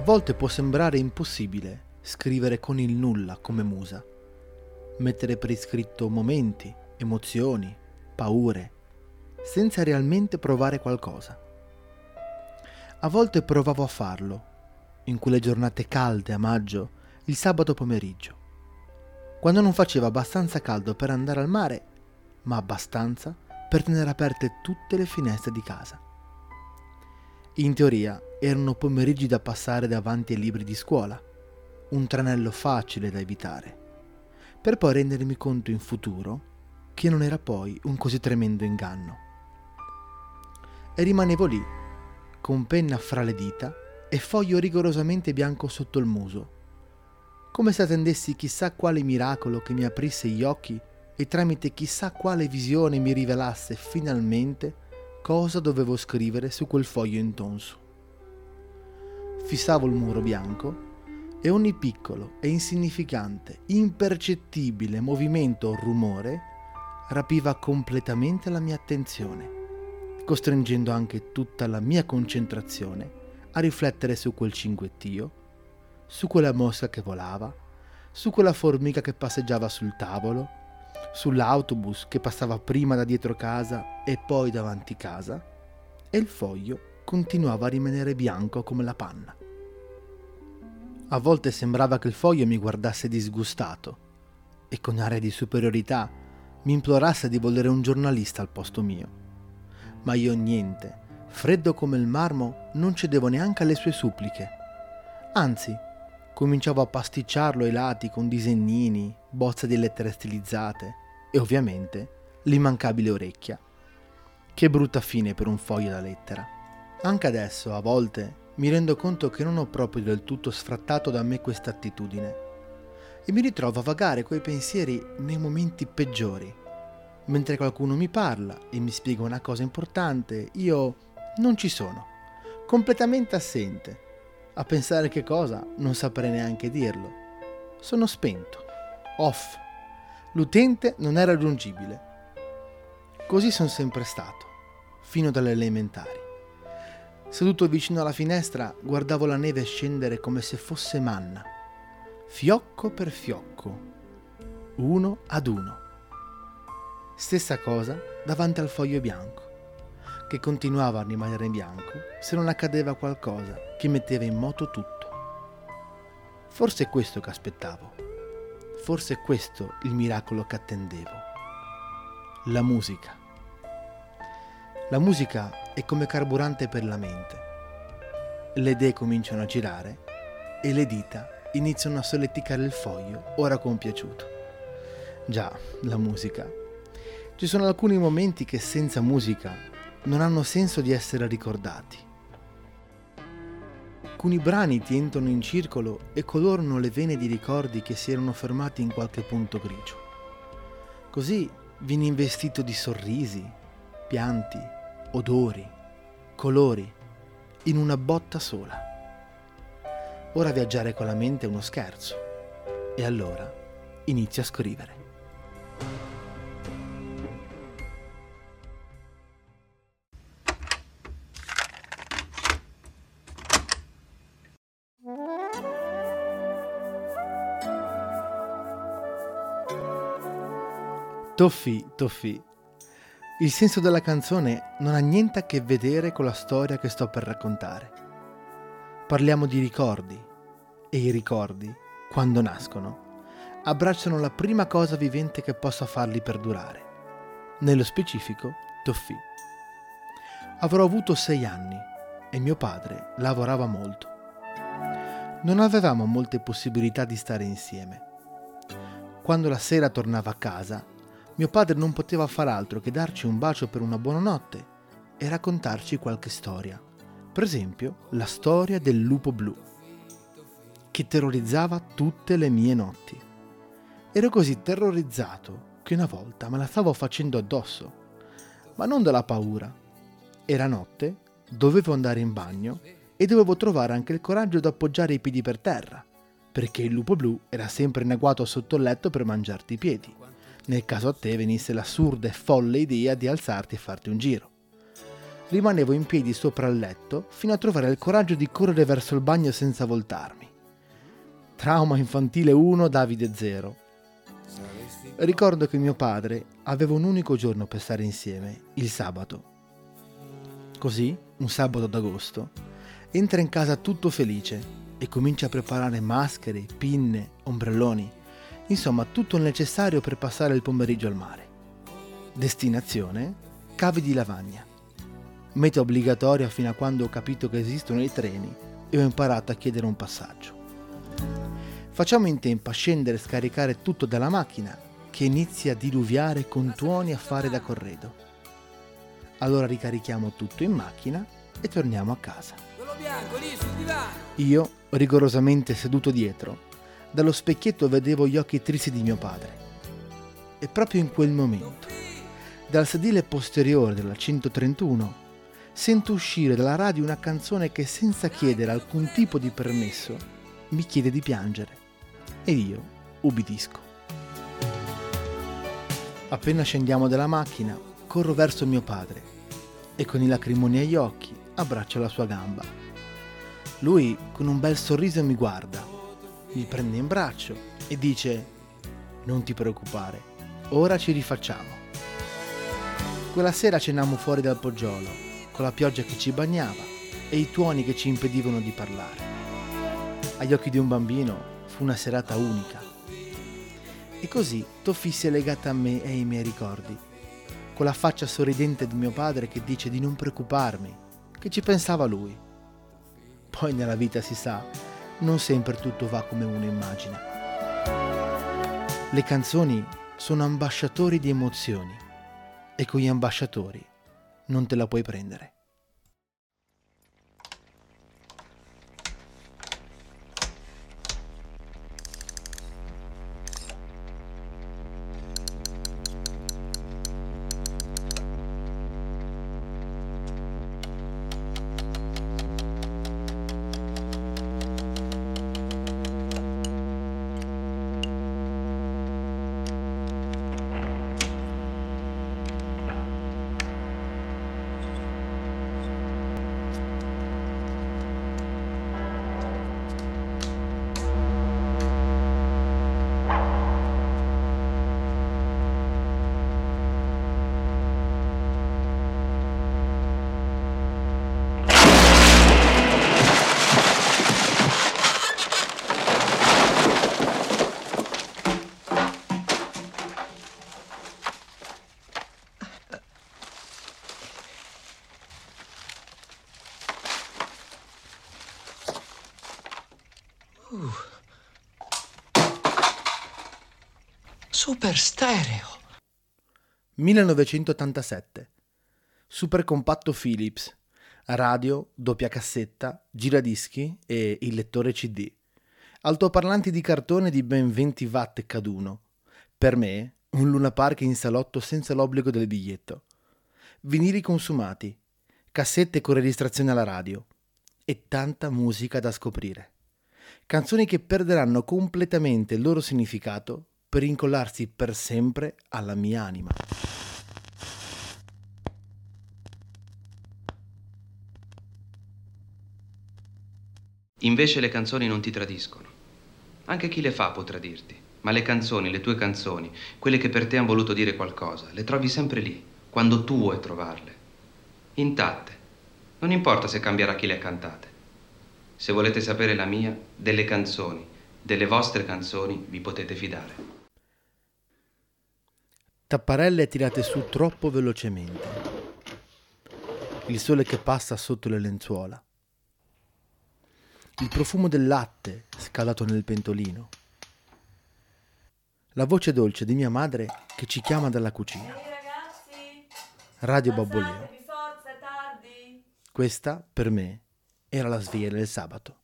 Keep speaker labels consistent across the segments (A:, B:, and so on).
A: volte può sembrare impossibile scrivere con il nulla come musa, mettere per iscritto momenti, emozioni, paure, senza realmente provare qualcosa. A volte provavo a farlo, in quelle giornate calde a maggio, il sabato pomeriggio, quando non faceva abbastanza caldo per andare al mare, ma abbastanza per tenere aperte tutte le finestre di casa. In teoria erano pomeriggi da passare davanti ai libri di scuola, un tranello facile da evitare, per poi rendermi conto in futuro che non era poi un così tremendo inganno. E rimanevo lì, con penna fra le dita e foglio rigorosamente bianco sotto il muso, come se attendessi chissà quale miracolo che mi aprisse gli occhi e tramite chissà quale visione mi rivelasse finalmente cosa dovevo scrivere su quel foglio intonso. Fissavo il muro bianco e ogni piccolo e insignificante, impercettibile movimento o rumore rapiva completamente la mia attenzione, costringendo anche tutta la mia concentrazione a riflettere su quel cinguettio, su quella mosca che volava, su quella formica che passeggiava sul tavolo, sull'autobus che passava prima da dietro casa e poi davanti casa, e il foglio continuava a rimanere bianco come la panna. A volte sembrava che il foglio mi guardasse disgustato e con aria di superiorità mi implorasse di volere un giornalista al posto mio. Ma io niente, freddo come il marmo, non cedevo neanche alle sue suppliche. Anzi, cominciavo a pasticciarlo ai lati con disegnini, bozze di lettere stilizzate e ovviamente l'immancabile orecchia. Che brutta fine per un foglio da lettera. Anche adesso, a volte, mi rendo conto che non ho proprio del tutto sfrattato da me questa attitudine e mi ritrovo a vagare quei pensieri nei momenti peggiori. Mentre qualcuno mi parla e mi spiega una cosa importante, io non ci sono, completamente assente. A pensare che cosa non saprei neanche dirlo. Sono spento, off. L'utente non è raggiungibile. Così sono sempre stato, fino dalle elementari. Seduto vicino alla finestra, guardavo la neve scendere come se fosse manna, fiocco per fiocco, uno ad uno. Stessa cosa davanti al foglio bianco, che continuava a rimanere bianco se non accadeva qualcosa che metteva in moto tutto. Forse è questo che aspettavo, forse è questo il miracolo che attendevo. La musica. La musica è come carburante per la mente. Le idee cominciano a girare e le dita iniziano a solleticare il foglio ora compiaciuto. Già, la musica. Ci sono alcuni momenti che senza musica non hanno senso di essere ricordati. Alcuni brani ti entrano in circolo e colorano le vene di ricordi che si erano fermati in qualche punto grigio. Così vieni investito di sorrisi, pianti, odori, colori, in una botta sola. Ora viaggiare con la mente è uno scherzo e allora inizia a scrivere. Toffi, Toffi, il senso della canzone non ha niente a che vedere con la storia che sto per raccontare. Parliamo di ricordi e i ricordi, quando nascono, abbracciano la prima cosa vivente che possa farli perdurare. Nello specifico, Toffì. Avrò avuto sei anni e mio padre lavorava molto. Non avevamo molte possibilità di stare insieme. Quando la sera tornava a casa, mio padre non poteva far altro che darci un bacio per una buonanotte e raccontarci qualche storia. Per esempio, la storia del lupo blu, che terrorizzava tutte le mie notti. Ero così terrorizzato che una volta me la stavo facendo addosso, ma non dalla paura. Era notte, dovevo andare in bagno e dovevo trovare anche il coraggio di appoggiare i piedi per terra, perché il lupo blu era sempre in agguato sotto il letto per mangiarti i piedi nel caso a te venisse l'assurda e folle idea di alzarti e farti un giro. rimanevo in piedi sopra il letto fino a trovare il coraggio di correre verso il bagno senza voltarmi. Trauma infantile 1, Davide 0. Ricordo che mio padre aveva un unico giorno per stare insieme, il sabato. Così, un sabato d'agosto, entra in casa tutto felice e comincia a preparare maschere, pinne, ombrelloni, insomma tutto il necessario per passare il pomeriggio al mare. Destinazione? Cavi di Lavagna. Meta obbligatoria fino a quando ho capito che esistono i treni e ho imparato a chiedere un passaggio. Facciamo in tempo a scendere e scaricare tutto dalla macchina che inizia a diluviare con tuoni a fare da corredo. Allora ricarichiamo tutto in macchina e torniamo a casa. Io, rigorosamente seduto dietro, dallo specchietto vedevo gli occhi tristi di mio padre. E proprio in quel momento, dal sedile posteriore della 131, sento uscire dalla radio una canzone che senza chiedere alcun tipo di permesso mi chiede di piangere. E io ubbidisco. Appena scendiamo dalla macchina, corro verso mio padre e con i lacrimoni agli occhi abbraccio la sua gamba. Lui con un bel sorriso mi guarda, mi prende in braccio e dice non ti preoccupare, ora ci rifacciamo. Quella sera cenammo fuori dal poggiolo, con la pioggia che ci bagnava e i tuoni che ci impedivano di parlare. Agli occhi di un bambino fu una serata unica. E così Toffi si è legata a me e ai miei ricordi, con la faccia sorridente di mio padre che dice di non preoccuparmi, che ci pensava lui. Poi nella vita si sa, non sempre tutto va come uno immagina. Le canzoni sono ambasciatori di emozioni e con gli ambasciatori non te la puoi prendere.
B: Super stereo.
A: 1987. Super compatto Philips. Radio, doppia cassetta, giradischi e il lettore CD. Altoparlanti di cartone di ben 20 watt caduno. Per me, un Luna Park in salotto senza l'obbligo del biglietto. Vinili consumati, cassette con registrazione alla radio e tanta musica da scoprire. Canzoni che perderanno completamente il loro significato per incollarsi per sempre alla mia anima.
C: Invece le canzoni non ti tradiscono. Anche chi le fa può tradirti, ma le canzoni, le tue canzoni, quelle che per te hanno voluto dire qualcosa, le trovi sempre lì, quando tu vuoi trovarle. Intatte. Non importa se cambierà chi le ha cantate. Se volete sapere la mia, delle canzoni, delle vostre canzoni, vi potete fidare.
A: Tapparelle tirate su troppo velocemente. Il sole che passa sotto le lenzuola. Il profumo del latte scalato nel pentolino. La voce dolce di mia madre che ci chiama dalla cucina. Radio Babboleo. Questa, per me, era la sveglia del sabato.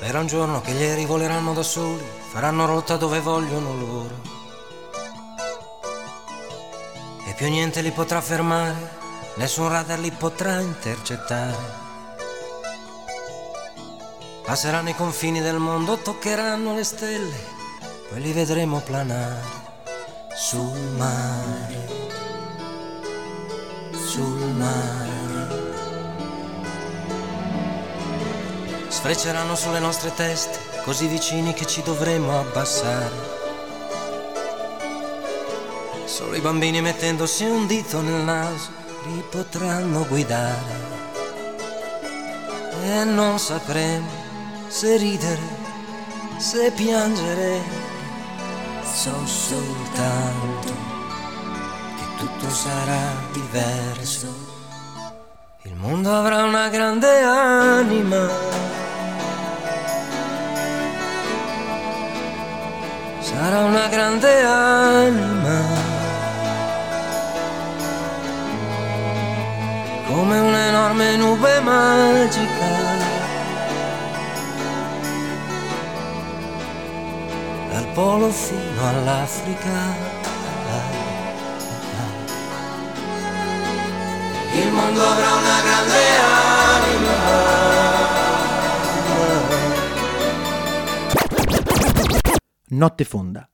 B: Era un giorno che gli aerei voleranno da soli, faranno rotta dove vogliono loro. E più niente li potrà fermare, nessun radar li potrà intercettare. Passeranno i confini del mondo, toccheranno le stelle, poi li vedremo planare sul mare, sul mare. Sfrecceranno sulle nostre teste, così vicini che ci dovremo abbassare. Solo i bambini mettendosi un dito nel naso li potranno guidare. E non sapremo se ridere, se piangere, so soltanto che tutto sarà diverso. Il mondo avrà una grande anima. Sarà una grande anima. Come un'enorme nube magica polo fino all'Africa. Il mondo avrà una grande
A: anima. Notte fonda.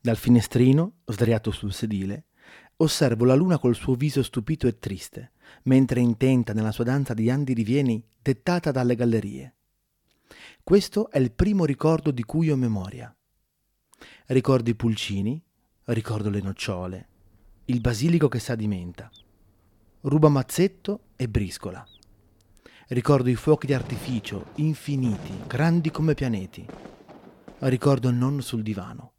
A: Dal finestrino, sdraiato sul sedile, osservo la luna col suo viso stupito e triste, mentre è intenta nella sua danza di andi rivieni dettata dalle gallerie. Questo è il primo ricordo di cui ho memoria. Ricordo i pulcini, ricordo le nocciole, il basilico che s'addimenta, ruba mazzetto e briscola. Ricordo i fuochi di artificio, infiniti, grandi come pianeti. Ricordo il nonno sul divano.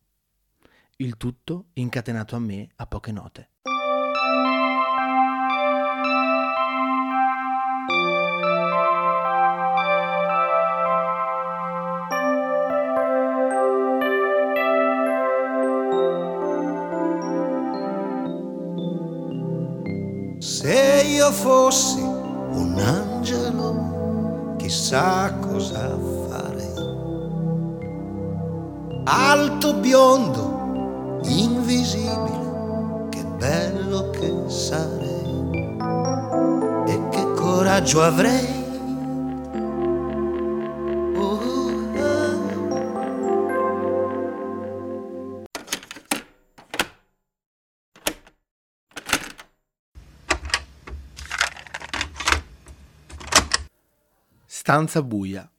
A: Il tutto incatenato a me a poche note.
D: Fossi un angelo, chissà cosa farei. Alto, biondo, invisibile, che bello che sarei e che coraggio avrei
A: Stanza buia.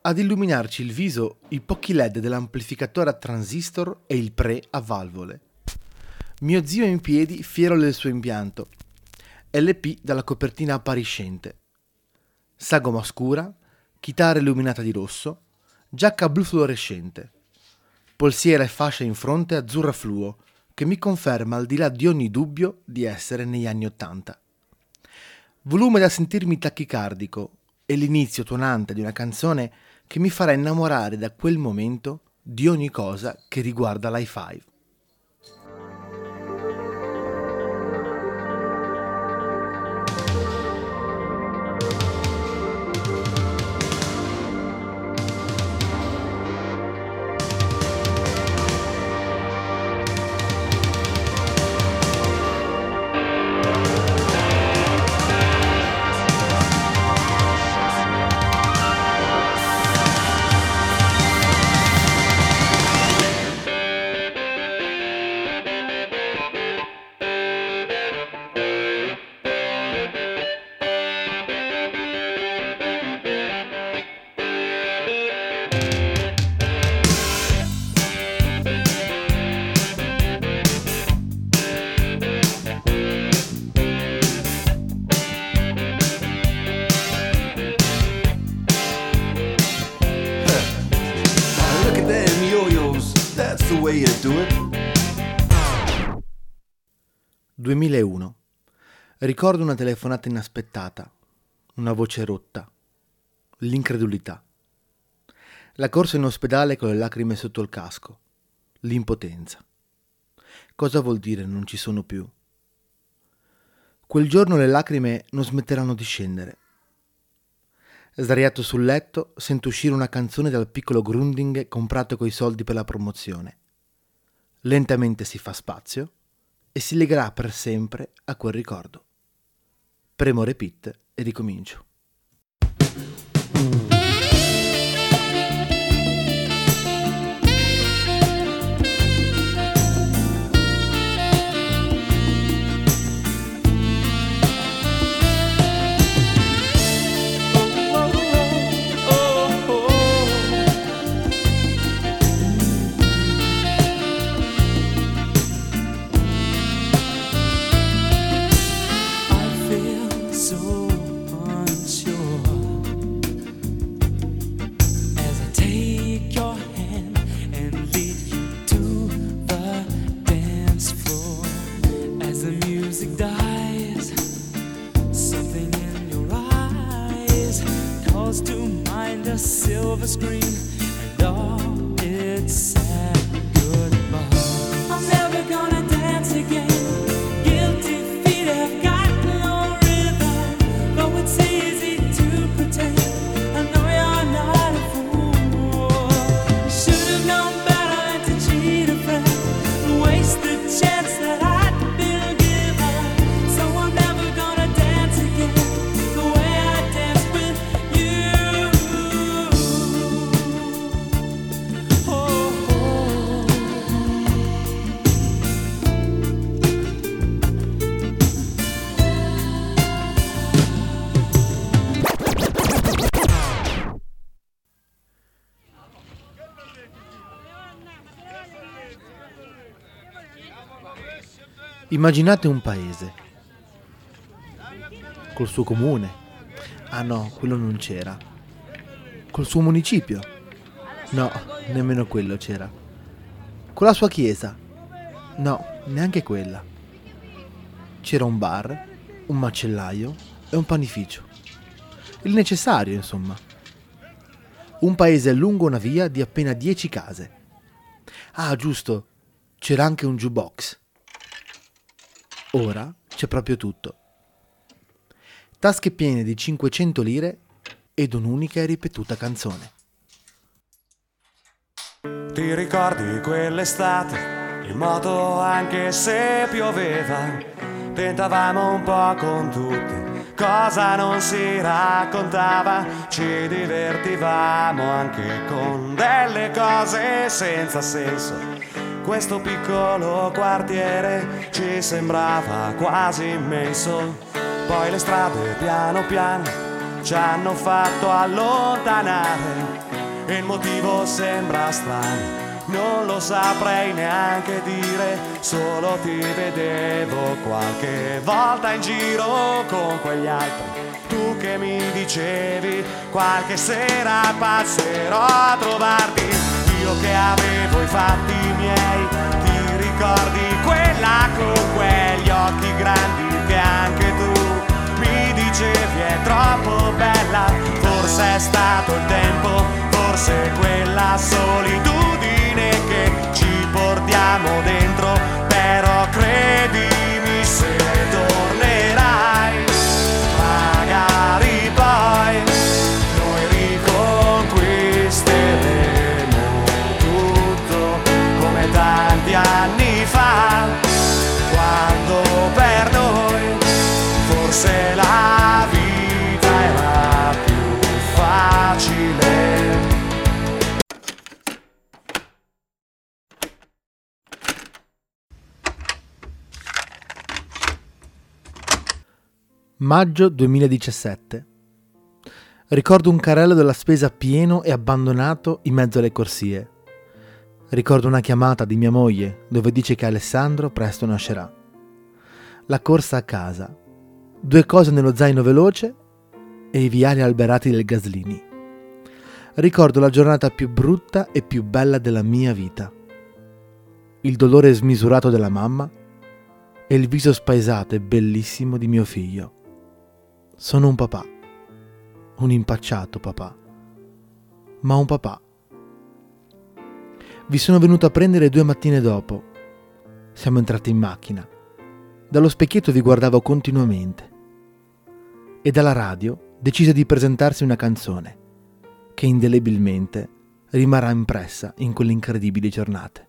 A: Ad illuminarci il viso i pochi led dell'amplificatore a transistor e il pre a valvole. Mio zio in piedi, fiero del suo impianto. LP dalla copertina appariscente. Sagoma scura, chitarra illuminata di rosso, giacca blu fluorescente. Polsiera e fascia in fronte azzurra fluo, che mi conferma al di là di ogni dubbio di essere negli anni Ottanta. Volume da sentirmi tachicardico, è l'inizio tuonante di una canzone che mi farà innamorare da quel momento di ogni cosa che riguarda l'i5. 2001. Ricordo una telefonata inaspettata, una voce rotta, l'incredulità. La corsa in ospedale con le lacrime sotto il casco, l'impotenza. Cosa vuol dire non ci sono più? Quel giorno le lacrime non smetteranno di scendere. Sdraiato sul letto, sento uscire una canzone dal piccolo Grunding comprato coi soldi per la promozione. Lentamente si fa spazio e si legherà per sempre a quel ricordo. Premo repeat e ricomincio. Immaginate un paese col suo comune. Ah no, quello non c'era. Col suo municipio. No, nemmeno quello c'era. Con la sua chiesa. No, neanche quella. C'era un bar, un macellaio e un panificio. Il necessario, insomma. Un paese lungo una via di appena 10 case. Ah, giusto, c'era anche un jukebox. Ora c'è proprio tutto. Tasche piene di 500 lire ed un'unica e ripetuta canzone.
E: Ti ricordi quell'estate, in moto anche se pioveva, tentavamo un po' con tutti, cosa non si raccontava, ci divertivamo anche con delle cose senza senso. Questo piccolo quartiere ci sembrava quasi immenso, poi le strade piano piano ci hanno fatto allontanare. Il motivo sembra strano, non lo saprei neanche dire, solo ti vedevo qualche volta in giro con quegli altri. Tu che mi dicevi qualche sera passerò a trovarti, io che avevo i fatti miei, ti ricordi quella con quegli occhi grandi che anche tu mi dicevi è troppo bella, forse è stato il tempo, forse quella solitudine
A: Maggio 2017. Ricordo un carrello della spesa pieno e abbandonato in mezzo alle corsie. Ricordo una chiamata di mia moglie dove dice che Alessandro presto nascerà. La corsa a casa. Due cose nello zaino veloce e i viali alberati del Gaslini. Ricordo la giornata più brutta e più bella della mia vita. Il dolore smisurato della mamma e il viso spaesato e bellissimo di mio figlio. Sono un papà, un impacciato papà, ma un papà. Vi sono venuto a prendere due mattine dopo. Siamo entrati in macchina. Dallo specchietto vi guardavo continuamente. E dalla radio decise di presentarsi una canzone che indelebilmente rimarrà impressa in quelle incredibili giornate.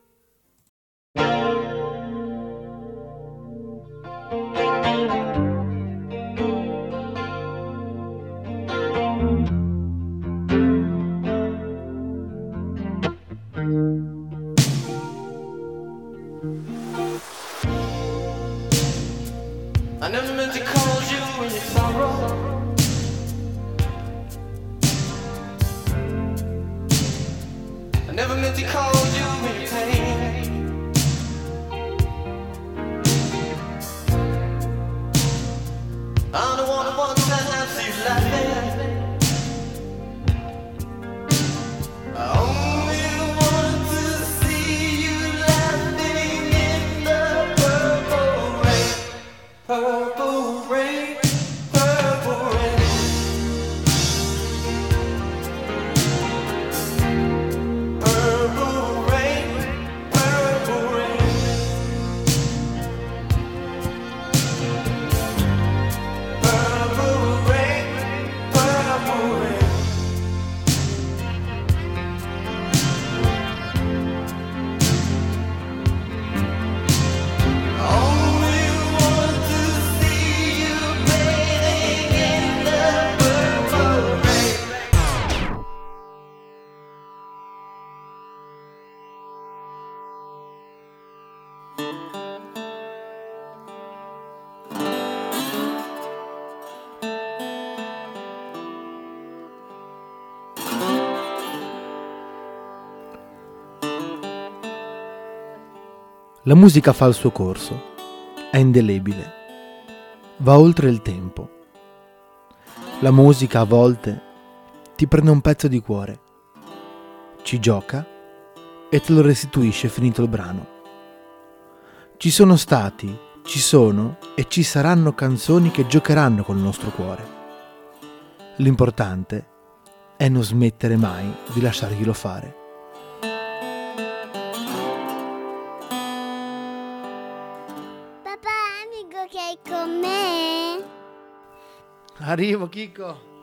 A: La musica fa il suo corso, è indelebile, va oltre il tempo. La musica a volte ti prende un pezzo di cuore, ci gioca e te lo restituisce finito il brano. Ci sono stati, ci sono e ci saranno canzoni che giocheranno col nostro cuore. L'importante è non smettere mai di lasciarglielo fare.
F: Papà, amico